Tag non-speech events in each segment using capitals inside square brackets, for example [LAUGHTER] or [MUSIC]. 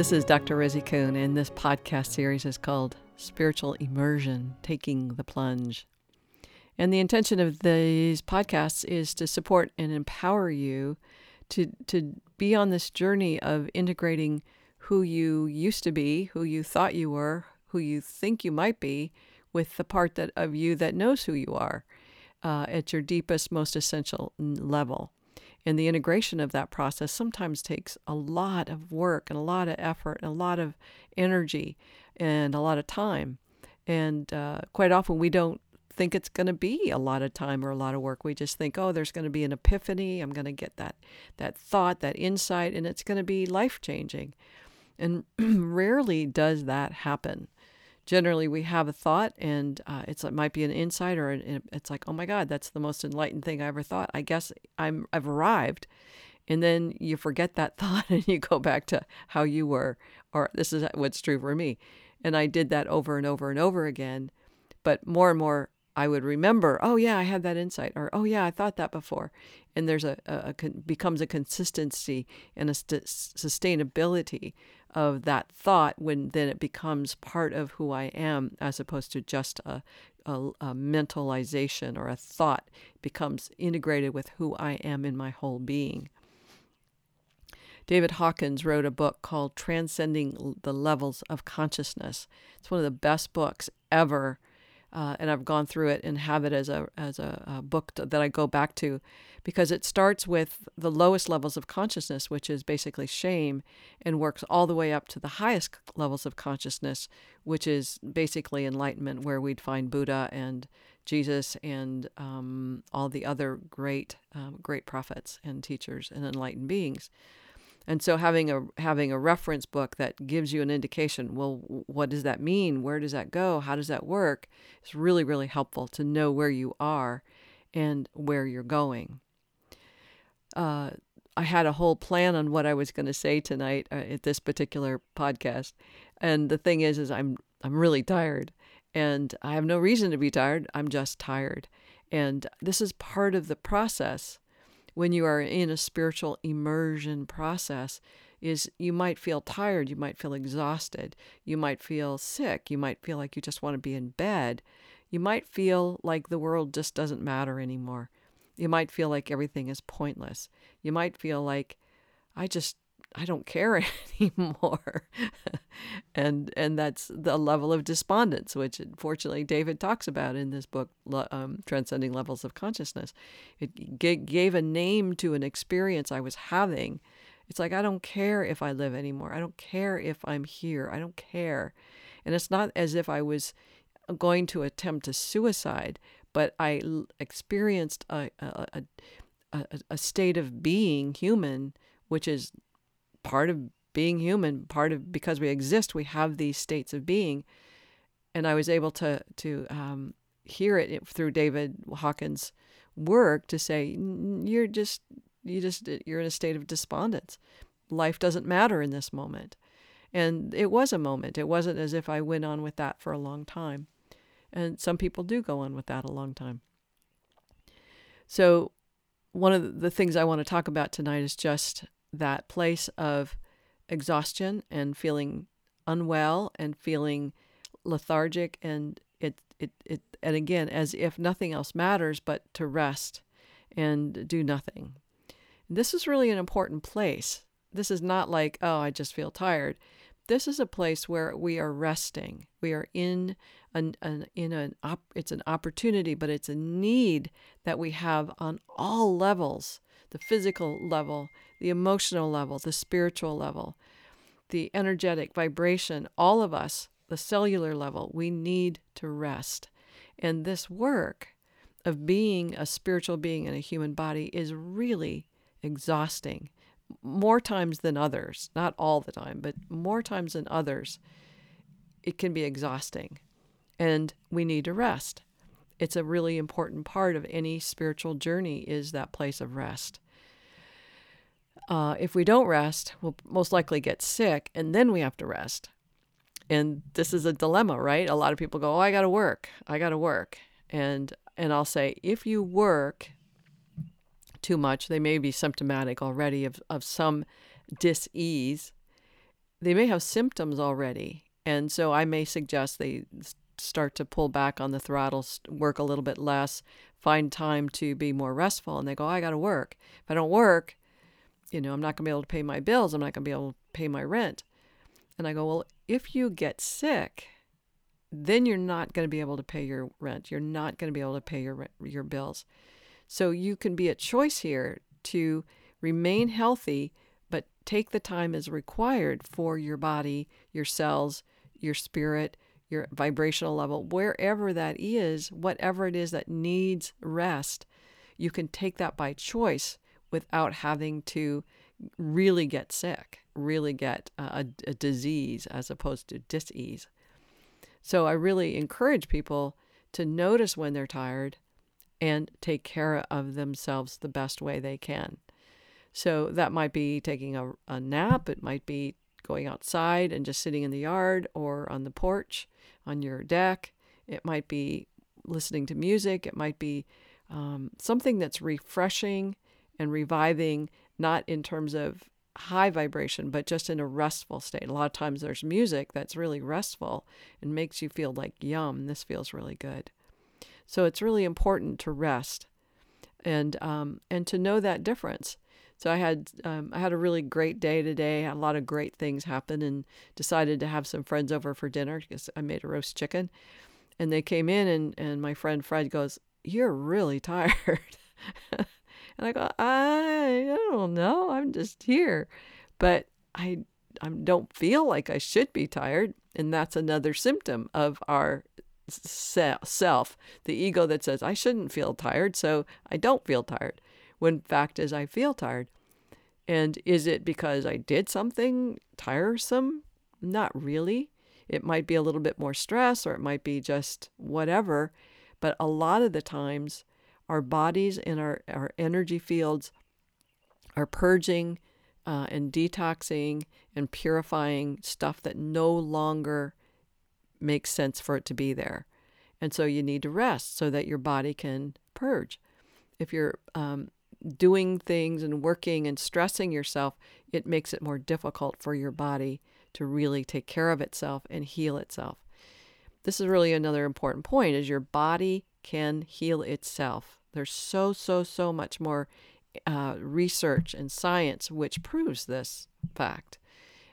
This is Dr. Rosie Kuhn, and this podcast series is called Spiritual Immersion Taking the Plunge. And the intention of these podcasts is to support and empower you to, to be on this journey of integrating who you used to be, who you thought you were, who you think you might be, with the part that of you that knows who you are uh, at your deepest, most essential level. And the integration of that process sometimes takes a lot of work and a lot of effort and a lot of energy and a lot of time. And uh, quite often we don't think it's going to be a lot of time or a lot of work. We just think, oh, there's going to be an epiphany. I'm going to get that that thought, that insight, and it's going to be life changing. And [CLEARS THROAT] rarely does that happen generally we have a thought and uh, it's it might be an insight or an, it's like oh my god that's the most enlightened thing i ever thought. I guess i'm i've arrived. And then you forget that [LAUGHS] thought and you go back to how you were or this is what's true for me. And i did that over and over and over again. But more and more i would remember oh yeah i had that insight or oh yeah i thought that before. And there's a, a, a becomes a consistency and a st- sustainability of that thought when then it becomes part of who I am as opposed to just a, a, a mentalization or a thought becomes integrated with who I am in my whole being. David Hawkins wrote a book called Transcending the Levels of Consciousness. It's one of the best books ever uh, and I've gone through it and have it as a as a, a book to, that I go back to, because it starts with the lowest levels of consciousness, which is basically shame, and works all the way up to the highest levels of consciousness, which is basically enlightenment, where we'd find Buddha and Jesus and um, all the other great um, great prophets and teachers and enlightened beings. And so having a having a reference book that gives you an indication, well, what does that mean? Where does that go? How does that work? It's really really helpful to know where you are and where you're going. Uh, I had a whole plan on what I was going to say tonight uh, at this particular podcast, and the thing is, is I'm I'm really tired, and I have no reason to be tired. I'm just tired, and this is part of the process when you are in a spiritual immersion process is you might feel tired, you might feel exhausted, you might feel sick, you might feel like you just want to be in bed. You might feel like the world just doesn't matter anymore. You might feel like everything is pointless. You might feel like I just I don't care [LAUGHS] anymore. and and that's the level of despondence, which fortunately David talks about in this book, um, Transcending Levels of Consciousness. It g- gave a name to an experience I was having. It's like, I don't care if I live anymore. I don't care if I'm here. I don't care. And it's not as if I was going to attempt a suicide, but I l- experienced a, a, a, a, a state of being human, which is part of being human, part of because we exist, we have these states of being. And I was able to to um, hear it through David Hawkins' work to say you're just you just you're in a state of despondence. Life doesn't matter in this moment. And it was a moment. It wasn't as if I went on with that for a long time. And some people do go on with that a long time. So, one of the things I want to talk about tonight is just that place of exhaustion and feeling unwell and feeling lethargic and it it, it and again as if nothing else matters but to rest and do nothing. This is really an important place. This is not like, oh, I just feel tired. This is a place where we are resting. We are in an, an in an op, it's an opportunity, but it's a need that we have on all levels, the physical level the emotional level, the spiritual level, the energetic vibration, all of us, the cellular level, we need to rest. And this work of being a spiritual being in a human body is really exhausting. More times than others, not all the time, but more times than others, it can be exhausting. And we need to rest. It's a really important part of any spiritual journey is that place of rest. Uh, if we don't rest, we'll most likely get sick, and then we have to rest. And this is a dilemma, right? A lot of people go, "Oh, I got to work. I got to work," and and I'll say, if you work too much, they may be symptomatic already of of some dis-ease. they may have symptoms already. And so I may suggest they start to pull back on the throttle, work a little bit less, find time to be more restful. And they go, oh, I got to work. If I don't work, you know, I'm not going to be able to pay my bills. I'm not going to be able to pay my rent. And I go, well, if you get sick, then you're not going to be able to pay your rent. You're not going to be able to pay your your bills. So you can be a choice here to remain healthy, but take the time as required for your body, your cells, your spirit, your vibrational level, wherever that is, whatever it is that needs rest, you can take that by choice without having to really get sick, really get a, a disease as opposed to disease. So I really encourage people to notice when they're tired and take care of themselves the best way they can. So that might be taking a, a nap, it might be going outside and just sitting in the yard or on the porch, on your deck. It might be listening to music. It might be um, something that's refreshing and reviving, not in terms of high vibration, but just in a restful state. A lot of times there's music that's really restful and makes you feel like, yum, this feels really good. So it's really important to rest and um, and to know that difference. So I had um, I had a really great day today. Had a lot of great things happen, and decided to have some friends over for dinner because I made a roast chicken. And they came in, and and my friend Fred goes, "You're really tired." [LAUGHS] and I go, I, I don't know. I'm just here, but I I don't feel like I should be tired, and that's another symptom of our self, the ego that says I shouldn't feel tired, so I don't feel tired when fact is I feel tired. And is it because I did something tiresome? Not really. It might be a little bit more stress or it might be just whatever. But a lot of the times, our bodies and our, our energy fields are purging uh, and detoxing and purifying stuff that no longer makes sense for it to be there. And so you need to rest so that your body can purge. If you're um, doing things and working and stressing yourself, it makes it more difficult for your body to really take care of itself and heal itself. This is really another important point is your body can heal itself. There's so so so much more uh, research and science which proves this fact.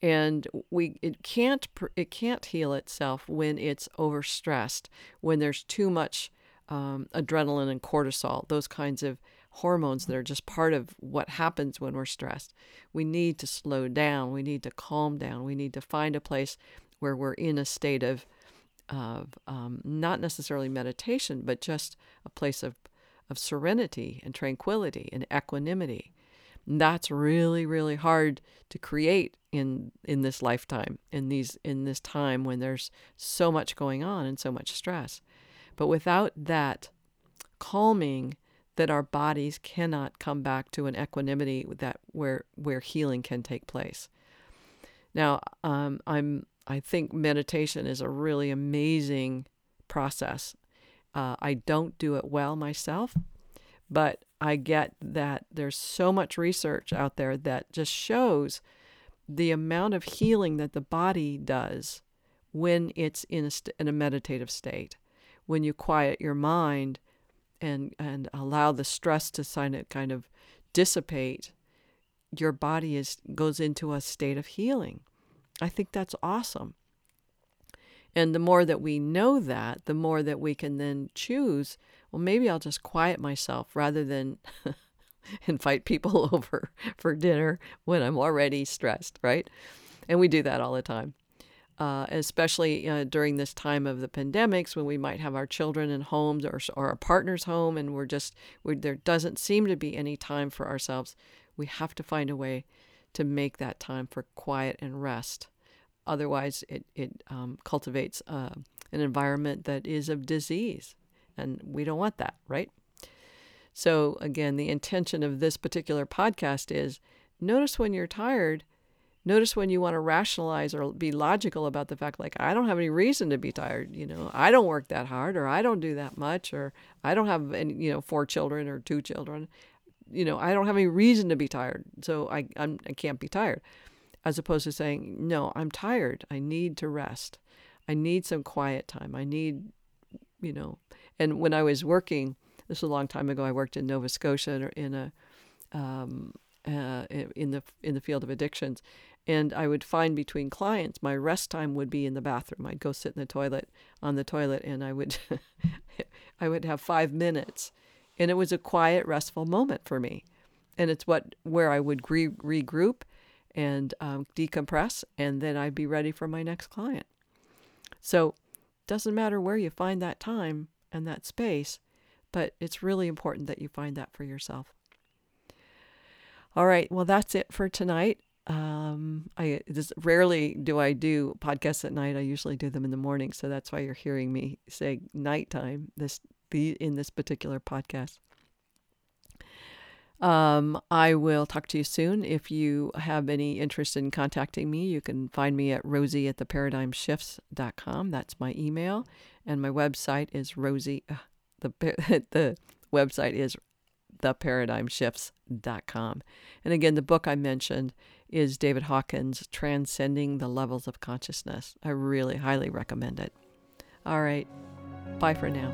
And we it can't it can't heal itself when it's overstressed, when there's too much um, adrenaline and cortisol, those kinds of hormones that are just part of what happens when we're stressed. We need to slow down. We need to calm down. We need to find a place where we're in a state of, of um, not necessarily meditation, but just a place of, of serenity and tranquility and equanimity. And that's really, really hard to create in in this lifetime, in these in this time when there's so much going on and so much stress. But without that calming that our bodies cannot come back to an equanimity that where where healing can take place. Now, um, I'm I think meditation is a really amazing process. Uh, I don't do it well myself, but I get that there's so much research out there that just shows the amount of healing that the body does when it's in a, st- in a meditative state. When you quiet your mind and and allow the stress to kind of kind of dissipate, your body is goes into a state of healing. I think that's awesome. And the more that we know that, the more that we can then choose, well, maybe I'll just quiet myself rather than [LAUGHS] invite people [LAUGHS] over for dinner when I'm already stressed, right? And we do that all the time uh, especially uh, during this time of the pandemics when we might have our children in homes or, or our partner's home and we're just we're, there doesn't seem to be any time for ourselves. We have to find a way to make that time for quiet and rest. Otherwise it, it um, cultivates uh, an environment that is of disease and we don't want that right? So again the intention of this particular podcast is notice when you're tired notice when you want to rationalize or be logical about the fact like i don't have any reason to be tired you know i don't work that hard or i don't do that much or i don't have any you know four children or two children you know i don't have any reason to be tired so i I'm, i can't be tired as opposed to saying, no, I'm tired. I need to rest. I need some quiet time. I need, you know, and when I was working, this was a long time ago, I worked in Nova Scotia in a, um, uh, in the in the field of addictions, and I would find between clients my rest time would be in the bathroom. I'd go sit in the toilet on the toilet, and I would [LAUGHS] I would have five minutes, and it was a quiet, restful moment for me, and it's what where I would re- regroup and um, decompress, and then I'd be ready for my next client. So, doesn't matter where you find that time and that space, but it's really important that you find that for yourself. All right, well, that's it for tonight. Um, I just rarely do I do podcasts at night. I usually do them in the morning, so that's why you're hearing me say nighttime this the in this particular podcast. Um, I will talk to you soon. If you have any interest in contacting me, you can find me at rosie at theparadigmshifts.com. That's my email. And my website is rosie, uh, the, [LAUGHS] the website is theparadigmshifts.com. And again, the book I mentioned is David Hawkins' Transcending the Levels of Consciousness. I really highly recommend it. All right, bye for now.